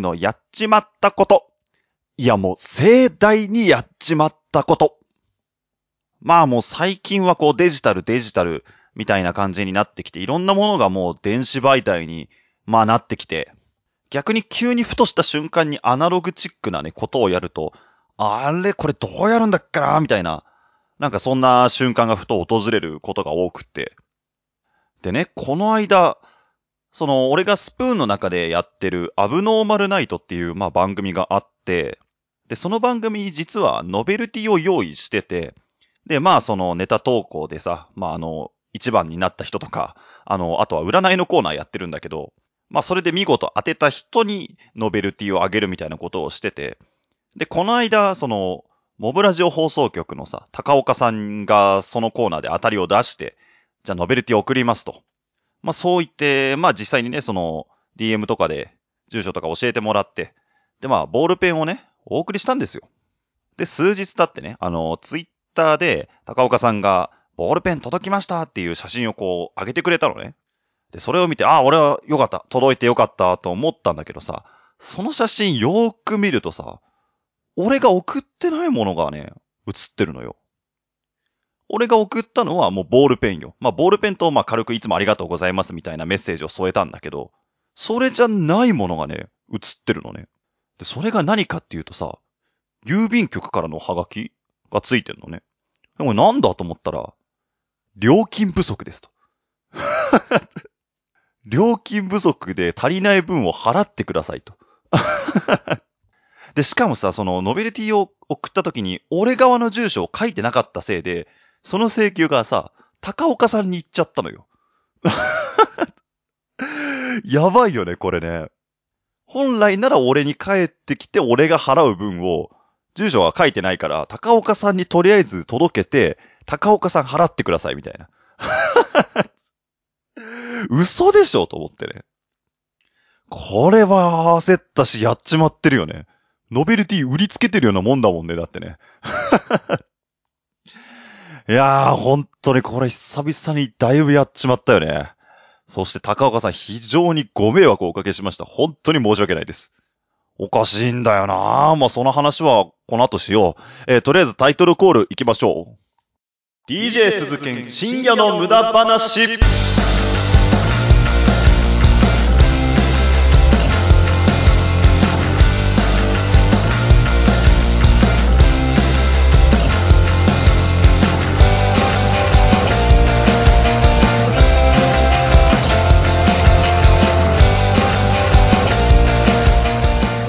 のやっちまったこと。いやもう盛大にやっちまったこと。まあもう最近はこうデジタルデジタルみたいな感じになってきて、いろんなものがもう電子媒体にまあなってきて、逆に急にふとした瞬間にアナログチックなね、ことをやると、あれこれどうやるんだっけなみたいな、なんかそんな瞬間がふと訪れることが多くって。でね、この間、その、俺がスプーンの中でやってる、アブノーマルナイトっていう、まあ、番組があって、で、その番組実はノベルティを用意してて、で、まあ、そのネタ投稿でさ、まあ、あの、一番になった人とか、あの、あとは占いのコーナーやってるんだけど、まあ、それで見事当てた人にノベルティをあげるみたいなことをしてて、で、この間、その、モブラジオ放送局のさ、高岡さんがそのコーナーで当たりを出して、じゃあノベルティを送りますと。まあそう言って、まあ実際にね、その DM とかで住所とか教えてもらって、でまあボールペンをね、お送りしたんですよ。で、数日経ってね、あの、ツイッターで高岡さんがボールペン届きましたっていう写真をこう上げてくれたのね。で、それを見て、ああ、俺はよかった。届いてよかったと思ったんだけどさ、その写真よーく見るとさ、俺が送ってないものがね、写ってるのよ。俺が送ったのはもうボールペンよ。まあボールペンとまあ軽くいつもありがとうございますみたいなメッセージを添えたんだけど、それじゃないものがね、写ってるのね。で、それが何かっていうとさ、郵便局からのハガキがついてんのね。でもなんだと思ったら、料金不足ですと。料金不足で足りない分を払ってくださいと。で、しかもさ、その、ノベルティを送った時に、俺側の住所を書いてなかったせいで、その請求がさ、高岡さんに行っちゃったのよ。やばいよね、これね。本来なら俺に帰ってきて俺が払う分を、住所は書いてないから、高岡さんにとりあえず届けて、高岡さん払ってください、みたいな。嘘でしょと思ってね。これは焦ったし、やっちまってるよね。ノベルティ売りつけてるようなもんだもんね、だってね。いやー、本当にこれ久々にだいぶやっちまったよね。そして高岡さん非常にご迷惑をおかけしました。本当に申し訳ないです。おかしいんだよなまあ、その話はこの後しよう。えーとりあえずタイトルコール行きましょう。DJ 鈴剣深夜の無駄話。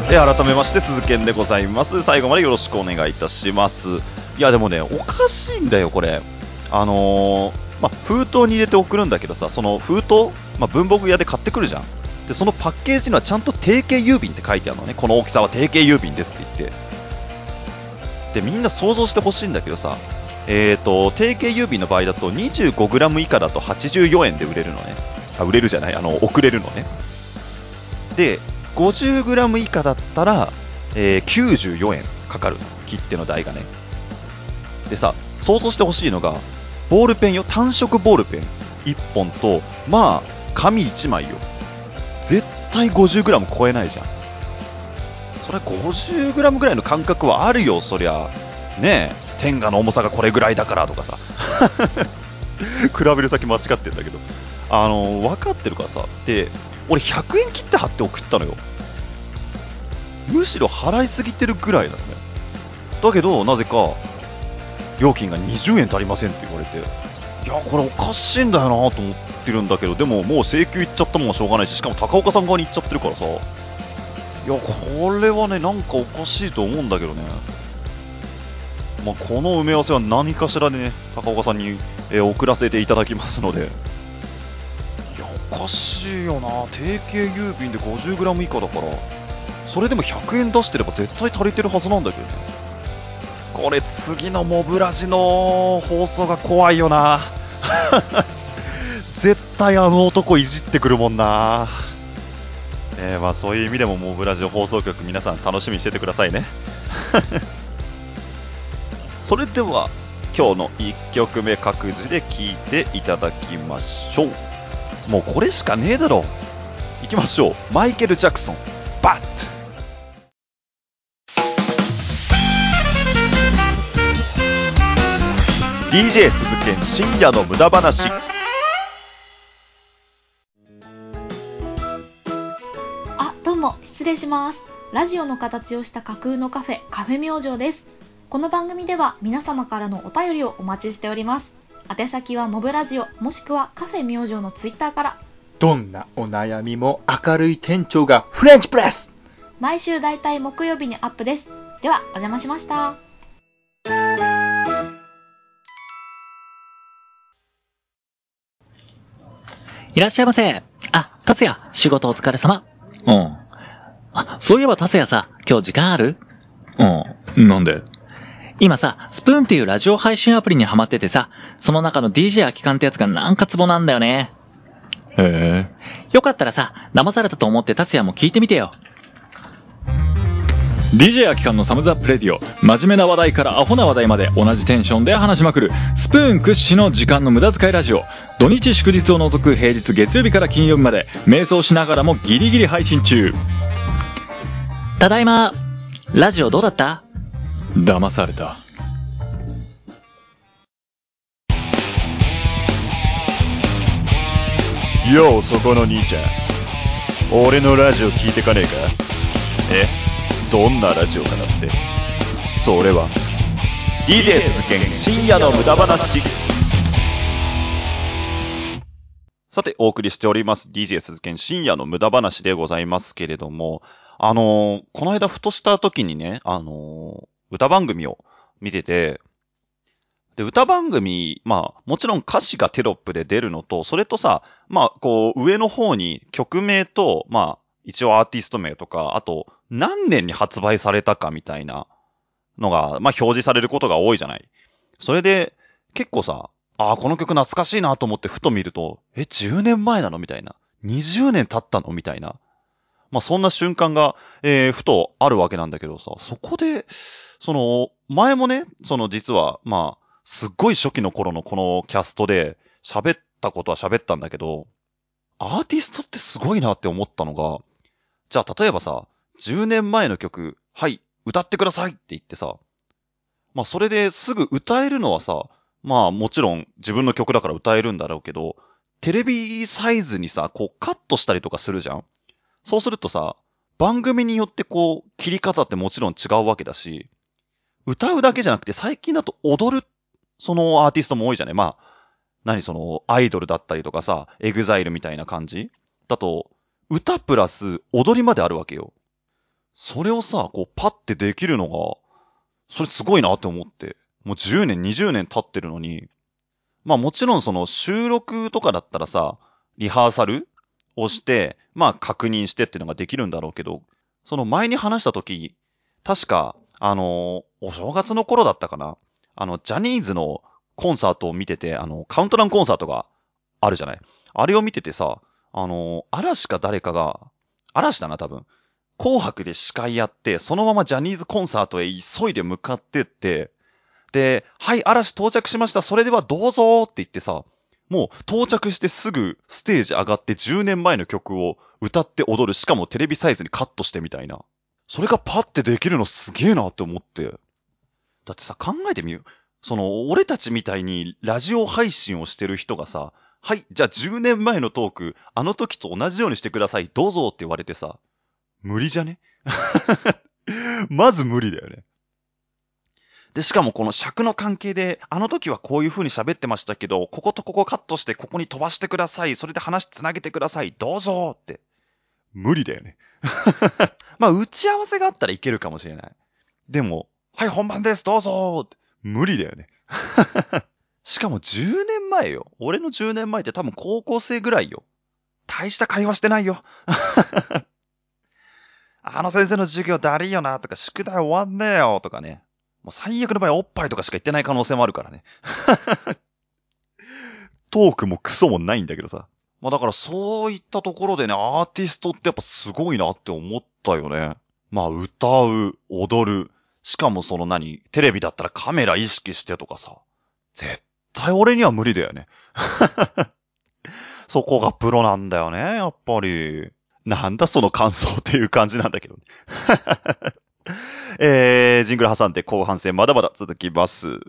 え改めまして鈴剣でございます。最後までよろしくお願いいたします。いやでもね、おかしいんだよ、これ。あのー、まあ、封筒に入れて送るんだけどさ、その封筒、まあ、文房具屋で買ってくるじゃん。で、そのパッケージにはちゃんと定型郵便って書いてあるのね。この大きさは定型郵便ですって言って。で、みんな想像してほしいんだけどさ、えーと、定型郵便の場合だと 25g 以下だと84円で売れるのね。あ、売れるじゃない？あの、送れるのね。で、50g 以下だったら、えー94円かかる。切手の代がね。でさ、想像してほしいのが、ボールペンよ、単色ボールペン1本と、まあ、紙1枚よ。絶対 50g 超えないじゃん。それ 50g ぐらいの感覚はあるよ、そりゃ。ねえ、天下の重さがこれぐらいだからとかさ。比べる先間違ってんだけど。あの、分かってるからさ。で、俺100円切って貼って送ったのよ。むしろ払いすぎてるぐらいなのね。だけど、なぜか、料金が20円足りませんって言われて、いや、これおかしいんだよなと思ってるんだけど、でももう請求行っちゃったもんはしょうがないし、しかも高岡さん側に行っちゃってるからさ、いや、これはね、なんかおかしいと思うんだけどね。まあ、この埋め合わせは何かしらでね、高岡さんに、え送らせていただきますので、かしいよな定型郵便で 50g 以下だから、それでも100円出してれば絶対足りてるはずなんだけどね。これ次のモブラジの放送が怖いよな 絶対あの男いじってくるもんなえー、まあそういう意味でもモブラジオ放送局皆さん楽しみにしててくださいね。それでは今日の1曲目各自で聴いていただきましょう。もうこれしかねえだろ。行きましょう。マイケル・ジャクソン。バッ DJ 鈴研深夜の無駄話あ、どうも、失礼します。ラジオの形をした架空のカフェ、カフェ明星です。この番組では皆様からのお便りをお待ちしております。宛先はモブラジオ、もしくはカフェ明星のツイッターから、どんなお悩みも明るい店長がフレンチプレス毎週だいたい木曜日にアップです。では、お邪魔しました。いらっしゃいませ。あ、達也、仕事お疲れ様。うん。あ、そういえば達也さ、今日時間ある？うん。なんで？今さ、スプーンっていうラジオ配信アプリにハマっててさ、その中の DJ 空き缶ってやつがなんかツボなんだよね。へえ。よかったらさ、騙されたと思って達也も聞いてみてよ。DJ 空き缶のサムズアップレディオ。真面目な話題からアホな話題まで同じテンションで話しまくる。スプーン屈指の時間の無駄遣いラジオ。土日祝日を除く平日月曜日から金曜日まで、瞑想しながらもギリギリ配信中。ただいま。ラジオどうだった？騙された。よう、そこの兄ちゃん。俺のラジオ聞いてかねえか？え？どんなラジオかだって。それは、DJ 鈴研深夜の無駄話。さて、お送りしております。DJ 鈴研深夜の無駄話でございますけれども、あのーこの間ふとした時にね、あのー歌番組を見てて、で、歌番組、まあ、もちろん歌詞がテロップで出るのと、それとさ、まあ、こう、上の方に曲名と、まあ、一応アーティスト名とか、あと、何年に発売されたかみたいなのが、まあ、表示されることが多いじゃない。それで、結構さ、ああ、この曲懐かしいなと思ってふと見ると、え、10年前なの？みたいな。20年経ったの？みたいな。まあ、そんな瞬間が、えー、ふとあるわけなんだけどさ、そこで、その、前もね、その実は、まあ、すっごい初期の頃のこのキャストで喋ったことは喋ったんだけど、アーティストってすごいなって思ったのが、じゃあ例えばさ、10年前の曲、はい、歌ってくださいって言ってさ、まあそれですぐ歌えるのはさ、まあもちろん自分の曲だから歌えるんだろうけど、テレビサイズにさ、こうカットしたりとかするじゃん。そうするとさ、番組によってこう、切り方ってもちろん違うわけだし、歌うだけじゃなくて最近だと踊る、そのアーティストも多いじゃないまあ、何その、アイドルだったりとかさ、エグザイルみたいな感じ？だと、歌プラス踊りまであるわけよ。それをさ、こうパッてできるのが、それすごいなって思って。もう10年、20年経ってるのに、まあもちろんその収録とかだったらさ、リハーサルをして、まあ確認してっていうのができるんだろうけど、その前に話した時、確か、あのお正月の頃だったかな？あの、ジャニーズのコンサートを見てて、あの、カウントダウンコンサートがあるじゃない？あれを見ててさ、あの、嵐か誰かが、嵐だな多分。紅白で司会やって、そのままジャニーズコンサートへ急いで向かってって、で、はい、嵐到着しました。それではどうぞって言ってさ、もう到着してすぐステージ上がって10年前の曲を歌って踊る。しかもテレビサイズにカットしてみたいな。それがパッてできるのすげえなって思って。だってさ、考えてみよう。その、俺たちみたいにラジオ配信をしてる人がさ、はい、じゃあ10年前のトーク、あの時と同じようにしてください、どうぞって言われてさ、無理じゃね？まず無理だよね。で、しかもこの尺の関係で、あの時はこういう風に喋ってましたけど、こことここカットしてここに飛ばしてください。それで話つなげてください。どうぞって。無理だよね。まあ、打ち合わせがあったらいけるかもしれない。でも、はい、本番です。どうぞ無理だよね。しかも10年前よ。俺の10年前って多分高校生ぐらいよ。大した会話してないよ。あの先生の授業だりよなとか、宿題終わんねえよとかね。もう最悪の場合おっぱいとかしか言ってない可能性もあるからね。トークもクソもないんだけどさ。まあだからそういったところでね、アーティストってやっぱすごいなって思ったよね。まあ歌う、踊る。しかもその何、テレビだったらカメラ意識してとかさ。絶対俺には無理だよね。そこがプロなんだよね、やっぱり。なんだその感想っていう感じなんだけどね。えー、ジングル挟んで後半戦まだまだ続きます。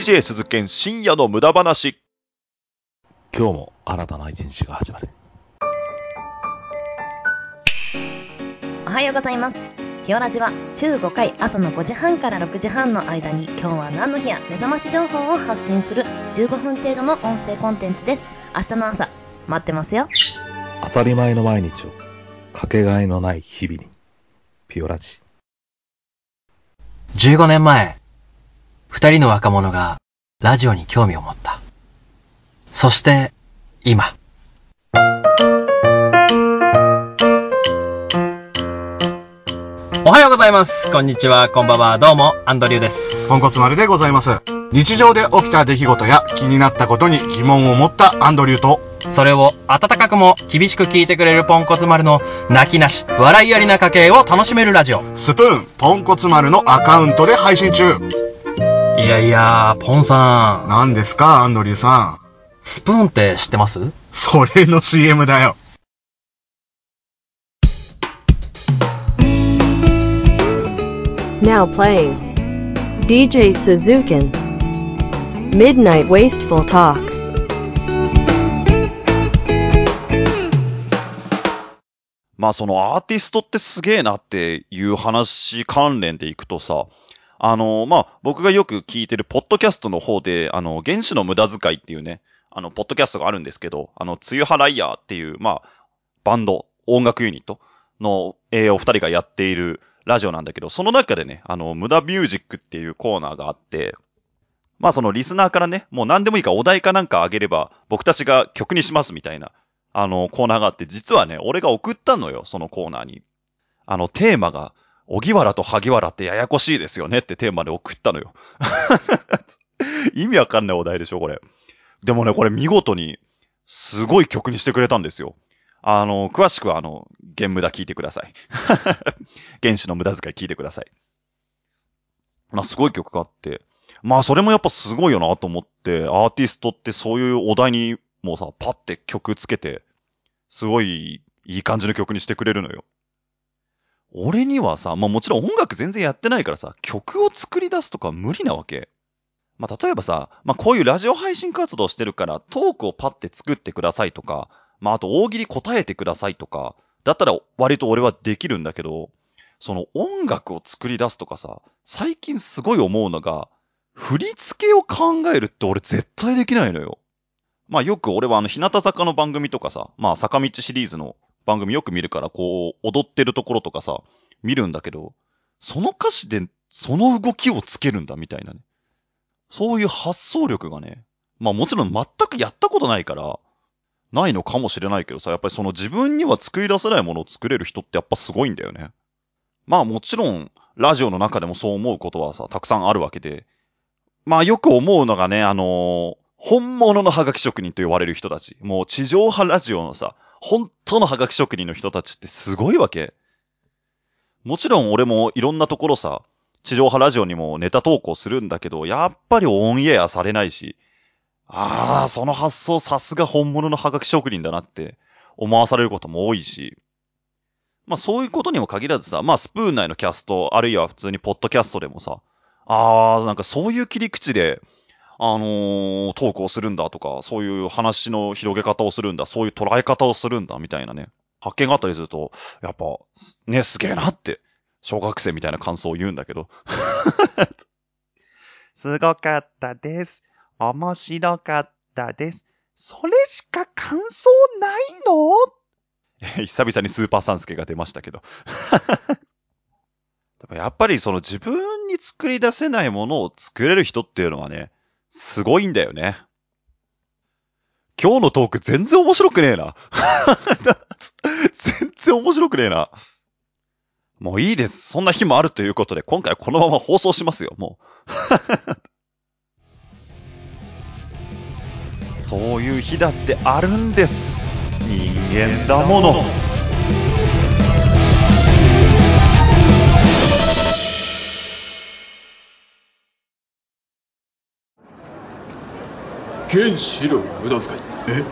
DJ 鈴研深夜の無駄話。今日も新たな一日が始まる。おはようございます。ひよラジは週5回朝の5時半から6時半の間に今日は何の日や目覚まし情報を発信する15分程度の音声コンテンツです。明日の朝、待ってますよ。当たり前の毎日を、かけがえのない日々に。ピオラジ。15年前、二人の若者がラジオに興味を持った。そして、今。おはようございます。こんにちは、こんばんは。どうも、アンドリューです。ポンコツ丸でございます。日常で起きた出来事や気になったことに疑問を持ったアンドリューと、それを温かくも厳しく聞いてくれるポンコツ丸の泣きなし、笑いありな家計を楽しめるラジオ。スプーン、ポンコツ丸のアカウントで配信中。いやいや、ポンさん。何ですか、アンドリューさん。スプーンって知ってます？それの CM だよ。Now playing. DJ Suzukin. Midnight Wasteful Talk. まあそのアーティストってすげえなっていう話関連でいくとさ、あの、まあ僕がよく聞いてるポッドキャストの方で、あの、原子の無駄遣いっていうね、あの、ポッドキャストがあるんですけど、あの、つゆはライヤーっていう、まあ、バンド、音楽ユニットの、えーお二人がやっているラジオなんだけど、その中でね、あの、無駄ミュージックっていうコーナーがあって、まあそのリスナーからね、もう何でもいいからお題かなんかあげれば、僕たちが曲にしますみたいな、あの、コーナーがあって、実はね、俺が送ったのよ、そのコーナーに。あの、テーマが、荻原と萩原ってややこしいですよねってテーマで送ったのよ。意味わかんないお題でしょ、これ。でもね、これ見事に、すごい曲にしてくれたんですよ。あの、詳しくはあの、原無駄聞いてください。原子の無駄遣い聞いてください。まあ、すごい曲があって。まあ、それもやっぱすごいよなと思って、アーティストってそういうお題にもうさ、パッて曲つけて、すごいいい感じの曲にしてくれるのよ。俺にはさ、まあもちろん音楽全然やってないからさ、曲を作り出すとか無理なわけ。まあ例えばさ、まあこういうラジオ配信活動してるから、トークをパッて作ってくださいとか、まああと大喜利答えてくださいとか、だったら割と俺はできるんだけど、その音楽を作り出すとかさ、最近すごい思うのが、振り付けを考えるって俺絶対できないのよ。まあよく俺はあの、日向坂の番組とかさ、まあ坂道シリーズの番組よく見るから、こう、踊ってるところとかさ、見るんだけど、その歌詞でその動きをつけるんだみたいなね。そういう発想力がね、まあもちろん全くやったことないから、ないのかもしれないけどさ、やっぱりその自分には作り出せないものを作れる人ってやっぱすごいんだよね。まあもちろん、ラジオの中でもそう思うことはさ、たくさんあるわけで、まあよく思うのがね、あのー本物のハガキ職人と言われる人たち。もう地上波ラジオのさ、本当のハガキ職人の人たちってすごいわけ。もちろん俺もいろんなところさ、地上波ラジオにもネタ投稿するんだけど、やっぱりオンエアされないし、ああ、その発想さすが本物のハガキ職人だなって思わされることも多いし、まあそういうことにも限らずさ、まあスプーン内のキャスト、あるいは普通にポッドキャストでもさ、ああ、なんかそういう切り口で、あのー、投稿するんだとか、そういう話の広げ方をするんだ、そういう捉え方をするんだ、みたいなね、発見があったりすると、やっぱ、ね、すげえなって、小学生みたいな感想を言うんだけど。すごかったです。面白かったです。それしか感想ないの？久々にスーパーサンスケが出ましたけど。やっぱりその自分に作り出せないものを作れる人っていうのはね、すごいんだよね。今日のトーク全然面白くねえな。全然面白くねえな。もういいです。そんな日もあるということで、今回このまま放送しますよ、もう。そういう日だってあるんです。人間だもの。原子の無駄遣い。え？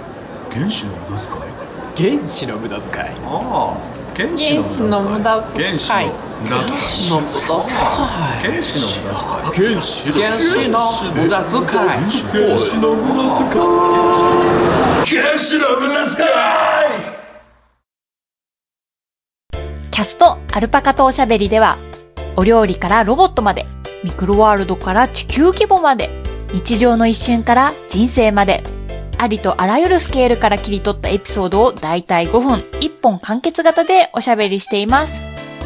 原子の無駄遣い？原子の無駄遣い。ああ原子の無駄遣い。原子の無駄遣い。の無駄遣い。原子の無駄遣い。原子の原子の無駄遣い。原子の無駄遣い。原子の無駄遣い。キャストアルパカとおしゃべりでは、お料理からロボットまで、ミクロワールドから地球規模まで、日常の一瞬から人生まで、ありとあらゆるスケールから切り取ったエピソードをだいたい5分、1本完結型でおしゃべりしています。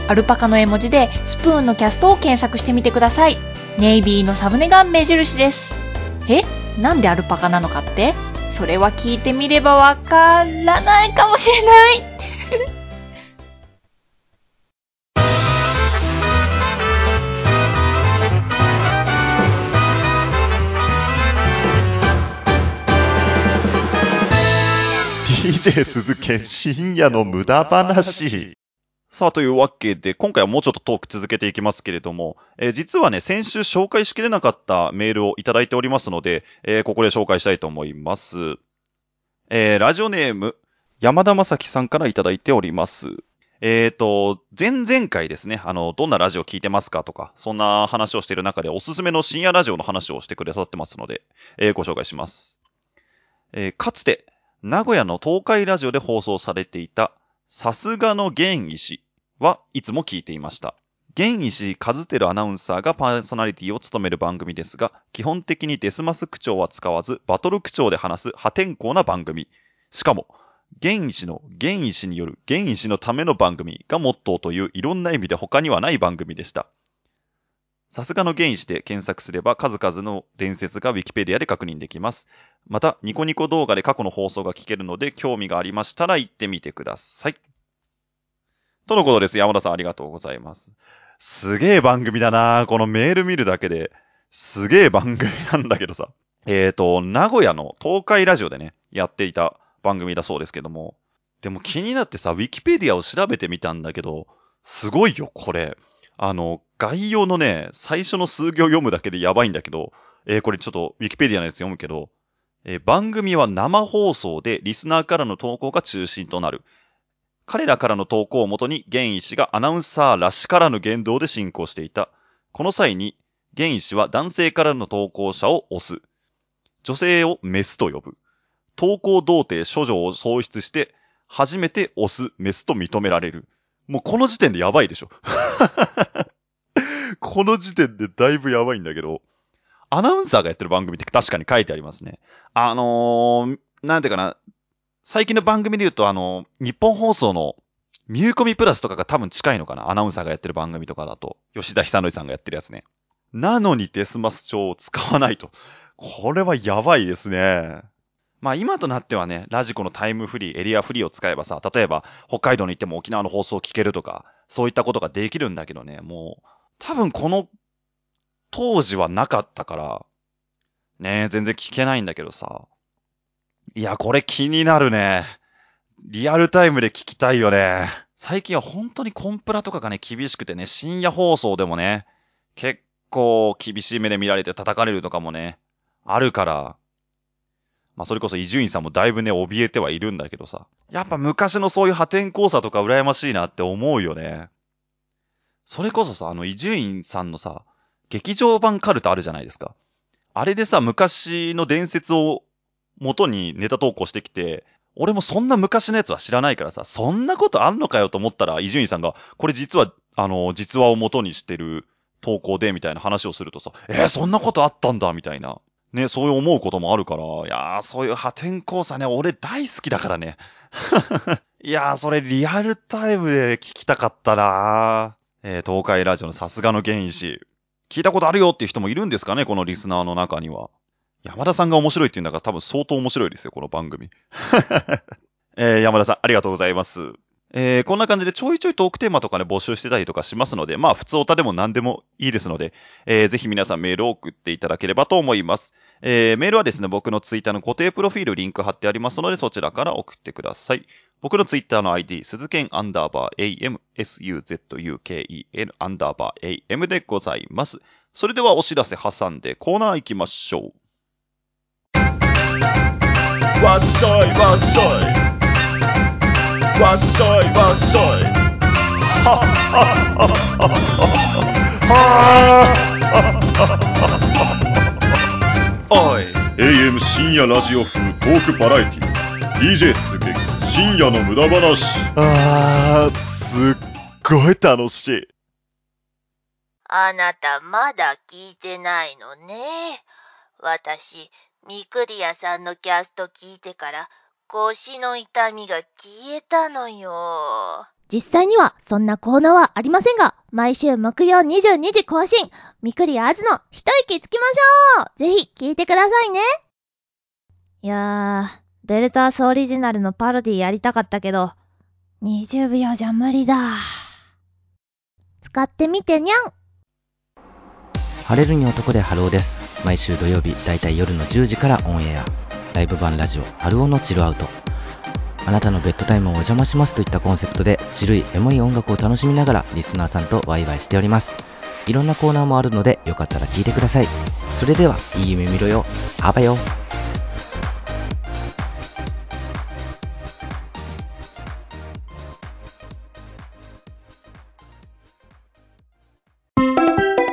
アルパカの絵文字でスプーンのキャストを検索してみてください。ネイビーのサムネが目印です。え？なんでアルパカなのかって？それは聞いてみればわからないかもしれない。DJ 鈴研深夜の無駄話。さあ、というわけで、今回はもうちょっとトーク続けていきますけれども、えー実はね、先週紹介しきれなかったメールをいただいておりますので、えーここで紹介したいと思います。えーラジオネーム、山田正樹さんからいただいております。えっ、と、前々回ですね、あの、どんなラジオ聞いてますかとか、そんな話をしている中でおすすめの深夜ラジオの話をしてくださってますので、えーご紹介します。えーかつて、名古屋の東海ラジオで放送されていた、さすがの玄石はいつも聞いていました。玄石和輝アナウンサーがパーソナリティを務める番組ですが、基本的にデスマス口調は使わず、バトル口調で話す破天荒な番組。しかも、玄石の玄石による玄石のための番組がモットーといういろんな意味で他にはない番組でした。さすがの原石で検索すれば数々の伝説が Wikipedia で確認できます。また、ニコニコ動画で過去の放送が聞けるので、興味がありましたら行ってみてください。とのことです。山田さんありがとうございます。すげえ番組だなこのメール見るだけで、すげえ番組なんだけどさ。えっ、と、名古屋の東海ラジオでね、やっていた番組だそうですけども。でも気になってさ、Wikipedia を調べてみたんだけど、すごいよ、これ。あの、概要のね、最初の数行読むだけでやばいんだけど、えーこれちょっと Wikipedia のやつ読むけど、えー番組は生放送でリスナーからの投稿が中心となる。彼らからの投稿をもとに、玄石がアナウンサーらしからぬ言動で進行していた。この際に、玄石は男性からの投稿者を押す。女性をメスと呼ぶ。投稿童貞処女を創出して、初めてオス、メスと認められる。もうこの時点でやばいでしょ。この時点でだいぶやばいんだけど、アナウンサーがやってる番組って確かに書いてありますね。あのー、なんていうかな、最近の番組で言うと、あの、日本放送のミューコミプラスとかが多分近いのかなアナウンサーがやってる番組とかだと。吉田久典さんがやってるやつね。なのにデスマス帳を使わないと。これはやばいですね。まあ今となってはね、ラジコのタイムフリー、エリアフリーを使えばさ、例えば北海道に行っても沖縄の放送を聞けるとか、そういったことができるんだけどね、もう、多分この当時はなかったから、ね全然聞けないんだけどさ。いや、これ気になるね。リアルタイムで聞きたいよね。最近は本当にコンプラとかがね、厳しくてね、深夜放送でもね、結構厳しい目で見られて叩かれるとかもね、あるから、まあそれこそ伊集院さんもだいぶね、怯えてはいるんだけどさ。やっぱ昔のそういう破天荒さとか羨ましいなって思うよね。それこそさ、あの伊集院さんのさ、劇場版カルタあるじゃないですか。あれでさ、昔の伝説を元にネタ投稿してきて、俺もそんな昔のやつは知らないからさ、そんなことあんのかよと思ったら、伊集院さんが、これ実は、あの、実話を元にしてる投稿で、みたいな話をするとさ、えー、そんなことあったんだ、みたいな。ね、そういう思うこともあるから、いやー、そういう破天荒さね、俺大好きだからね。いやー、それリアルタイムで聞きたかったなーえー、東海ラジオのさすがの原石。聞いたことあるよっていう人もいるんですかね、このリスナーの中には。山田さんが面白いって言うんだから多分相当面白いですよ、この番組。えー、山田さん、ありがとうございます。えー、こんな感じでちょいちょいトークテーマとかね、募集してたりとかしますので、まあ、普通オタでも何でもいいですので、えー、ぜひ皆さんメールを送っていただければと思います。えー、メールはですね、僕のツイッターの固定プロフィールリンク貼ってありますので、そちらから送ってください。僕のツイッターの ID、鈴剣アンダーバー AM、SUZUKEN アンダーバー AM でございます。それではお知らせ挟んでコーナー行きましょう。わっしょいわっしょいわっしょいわっしょいはっはっはっはっはおい AM 深夜ラジオ風トークバラエティ DJ 鈴木深夜の無駄話あー、すっごい楽しい。あなたまだ聞いてないのね。私、ミクリアさんのキャスト聞いてから腰の痛みが消えたのよ。実際にはそんなコーナーはありませんが、毎週木曜22時更新、みくりあずの一息つきましょうぜひ聞いてくださいねいやー、ベルタースオリジナルのパロディやりたかったけど、20秒じゃ無理だ。使ってみてにゃん晴れるに男で春尾です。毎週土曜日、だいたい夜の10時からオンエア。ライブ版ラジオ、春尾のチルアウト。あなたのベッドタイムをお邪魔しますといったコンセプトで、ちるいエモい音楽を楽しみながら、リスナーさんとワイワイしております。いろんなコーナーもあるので、よかったら聞いてください。それでは、いい夢見ろよ。あばよ。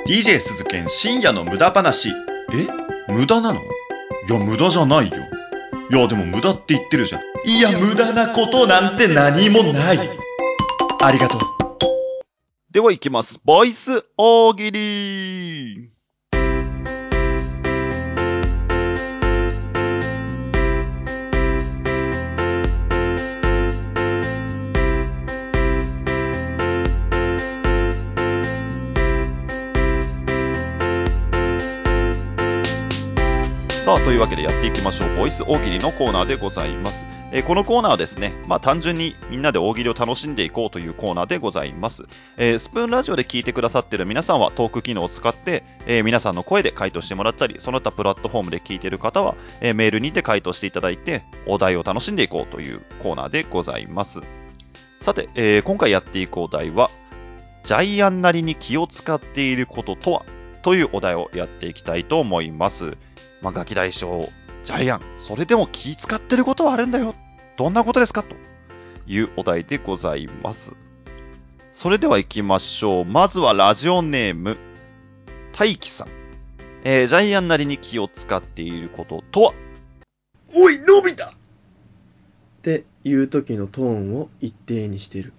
DJ 鈴研深夜の無駄話。え？無駄なの？いや、無駄じゃないよ。いや、でも無駄って言ってるじゃん。いや、無駄なことなんて何もない。ありがとう。では行きます。ボイス大喜利さあ、というわけでやっていきましょう。ボイス大喜利のコーナーでございます。えーこのコーナーはですね、まあ単純にみんなで大喜利を楽しんでいこうというコーナーでございます。えースプーンラジオで聞いてくださってる皆さんはトーク機能を使って、えー皆さんの声で回答してもらったり、その他プラットフォームで聞いてる方は、えメールにて回答していただいて、お題を楽しんでいこうというコーナーでございます。さて、え今回やっていくお題は、ジャイアンなりに気を使っていることとは？というお題をやっていきたいと思います。まあ、ガキ大将、ジャイアン、それでも気使ってることはあるんだよ。どんなことですか？というお題でございます。それでは行きましょう。まずはラジオネーム、大輝さん。えー、ジャイアンなりに気を使っていることとは？おい、のび太っていう時のトーンを一定にしてる。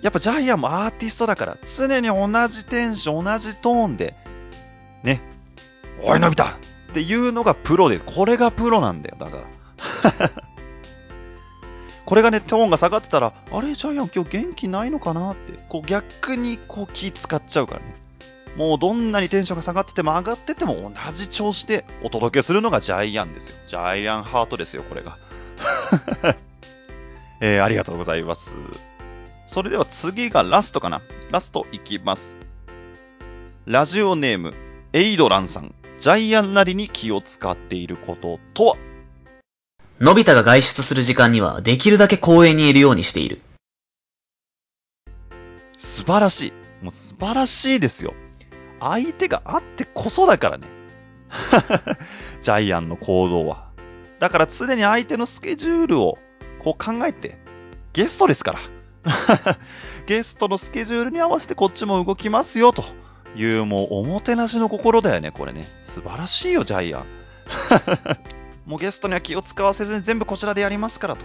やっぱジャイアンもアーティストだから、常に同じテンション、同じトーンで、ね、おい、のび太っていうのがプロで、これがプロなんだよ、だから。これがね、トーンが下がってたら、あれ、ジャイアン今日元気ないのかなって、こう逆にこう気使っちゃうからね。もうどんなにテンションが下がってても上がってても同じ調子でお届けするのがジャイアンですよ。ジャイアンハートですよ、これが。えー、ありがとうございます。それでは次がラストかな。ラストいきます。ラジオネーム、エイドランさん。ジャイアンなりに気を使っていることとは？のび太が外出する時間にはできるだけ公園にいるようにしている。素晴らしい。もう素晴らしいですよ。相手があってこそだからね。ジャイアンの行動は。だから常に相手のスケジュールをこう考えて、ゲストですから。ゲストのスケジュールに合わせてこっちも動きますよというもうおもてなしの心だよね、これね。素晴らしいよ、ジャイアン。もうゲストには気を使わせずに全部こちらでやりますからと。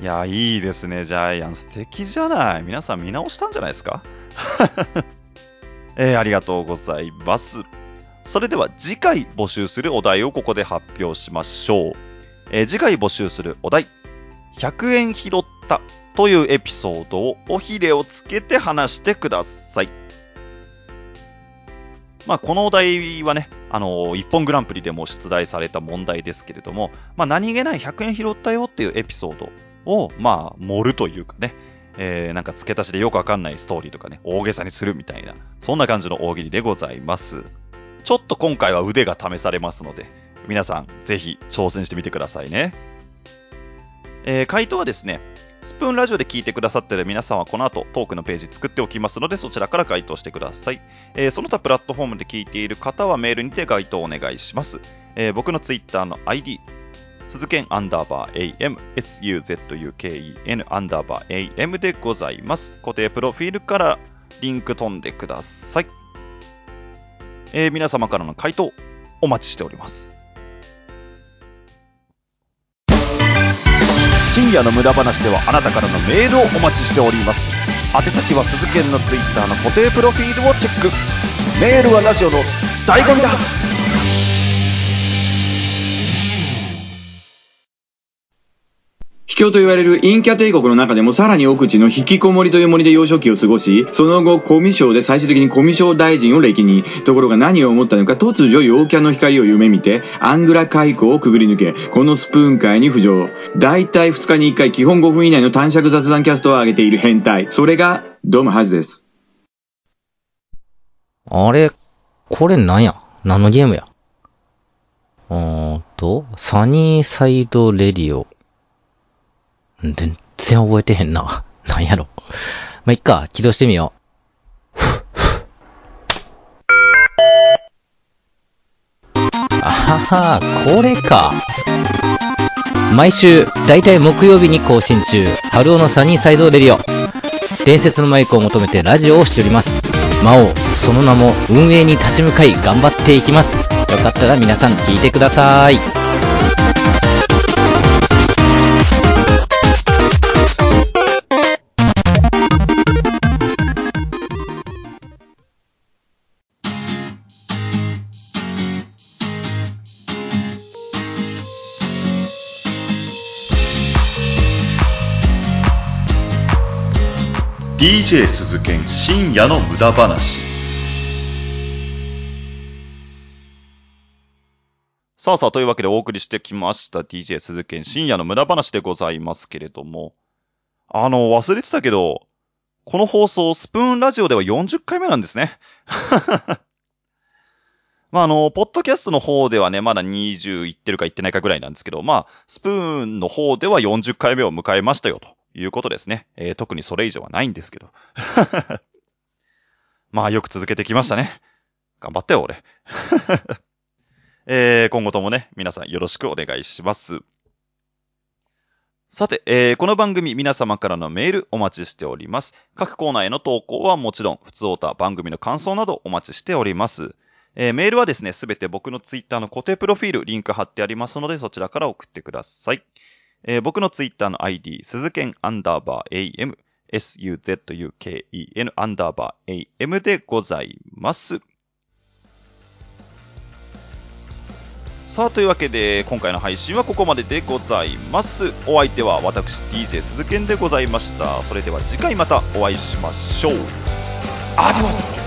いや、いいですね、ジャイアン。素敵じゃない。皆さん見直したんじゃないですか？えーありがとうございます。それでは次回募集するお題をここで発表しましょう。えー次回募集するお題、100円拾ったというエピソードをおひれをつけて話してください。まあ、このお題はね、あの一本グランプリでも出題された問題ですけれども、まあ、何気ない100円拾ったよっていうエピソードを、まあ、盛るというかね、えー、なんか付け足しでよくわかんないストーリーとかね、大げさにするみたいな、そんな感じの大喜利でございます。ちょっと今回は腕が試されますので、皆さんぜひ挑戦してみてくださいね。えー、回答はですね、スプーンラジオで聞いてくださっている皆さんはこの後トークのページ作っておきますのでそちらから回答してください。えーその他プラットフォームで聞いている方はメールにて回答お願いします。えー僕のツイッターの ID、鈴剣アンダーバー AM、suzuken アンダーバー AM でございます。固定プロフィールからリンク飛んでください。えー皆様からの回答お待ちしております。深夜の無駄話ではあなたからのメールをお待ちしております。宛先は鈴研のツイッターの固定プロフィールをチェック。メールはラジオの醍醐味だ秘境と言われるインキャ帝国の中でもさらに奥地の引きこもりという森で幼少期を過ごし、その後、コミショで最終的にコミショ大臣を歴に、ところが何を思ったのか突如陽キャの光を夢見て、アングラ海溝をくぐり抜け、このスプーン界に浮上。だいたい2日に1回基本5分以内の短尺雑談キャストを上げている変態。それが、ドムハズです。あれ、これなんや？何のゲームや？うーんと、サニーサイドレディオ。全然覚えてへんな。なんやろ。ま、いっか、起動してみよう。あはは、これか。毎週、だいたい木曜日に更新中、春尾のサニーサイドレディオ。伝説のマイクを求めてラジオをしております。魔王、その名も運営に立ち向かい頑張っていきます。よかったら皆さん聞いてください。DJ 鈴剣深夜の無駄話。さあさあ、というわけでお送りしてきました DJ 鈴剣深夜の無駄話でございますけれども、あの、忘れてたけど、この放送、スプーンラジオでは40回目なんですね。まあ、あの、ポッドキャストの方ではね、まだ20いってるかいってないかぐらいなんですけど、まあ、スプーンの方では40回目を迎えましたよ、と。いうことですね。えー特にそれ以上はないんですけど。まあ、よく続けてきましたね。頑張ってよ、俺。えー今後ともね、皆さんよろしくお願いします。さて、えーこの番組皆様からのメールお待ちしております。各コーナーへの投稿はもちろん、普通オタ番組の感想などお待ちしております。えーメールはですね、すべて僕のツイッターの固定プロフィール、リンク貼ってありますので、そちらから送ってください。えー僕のツイッターの ID、鈴剣アンダーバー AM、suzuken アンダーバー AM でございます。さあ、というわけで、今回の配信はここまででございます。お相手は私、DJ 鈴剣でございました。それでは次回またお会いしましょう。アディオス